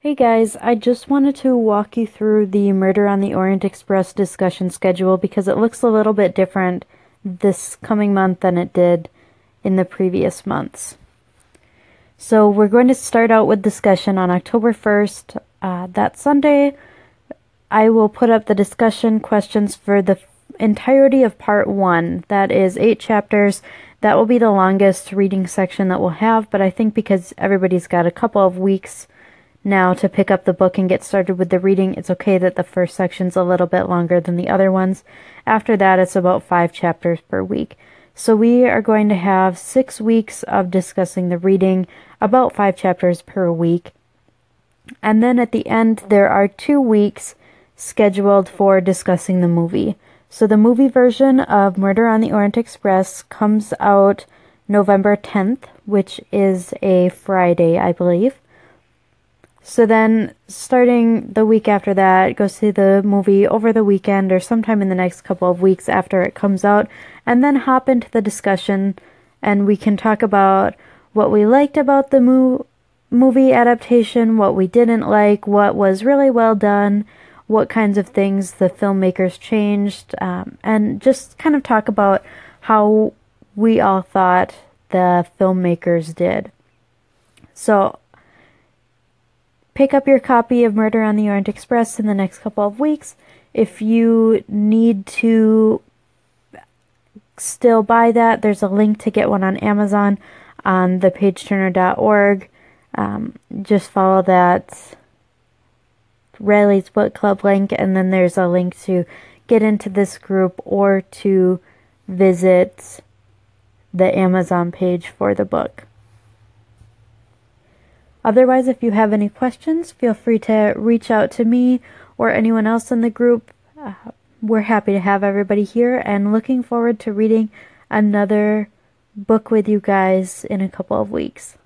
Hey guys, I just wanted to walk you through the Murder on the Orient Express discussion schedule because it looks a little bit different this coming month than it did in the previous months. So we're going to start out with discussion on October 1st. Uh, that Sunday, I will put up the discussion questions for the entirety of part one. That is eight chapters. That will be the longest reading section that we'll have, but I think because everybody's got a couple of weeks now to pick up the book and get started with the reading, it's okay that the first section's a little bit longer than the other ones. After that, it's about five chapters per week. So we are going to have six weeks of discussing the reading, about five chapters per week. And then at the end, there are two weeks scheduled for discussing the movie. So the movie version of Murder on the Orient Express comes out November 10th, which is a Friday, I believe. So then, starting the week after that, go see the movie over the weekend or sometime in the next couple of weeks after it comes out, and then hop into the discussion and we can talk about what we liked about the mo- movie adaptation, what we didn't like, what was really well done, what kinds of things the filmmakers changed, um, and just kind of talk about how we all thought the filmmakers did. So, pick up your copy of Murder on the Orient Express in the next couple of weeks. If you need to still buy that, there's a link to get one on Amazon on thepageturner.org. Um, just follow that Riley's Book Club link, and then there's a link to get into this group or to visit the Amazon page for the book. Otherwise, if you have any questions, feel free to reach out to me or anyone else in the group. Uh, we're happy to have everybody here and looking forward to reading another book with you guys in a couple of weeks.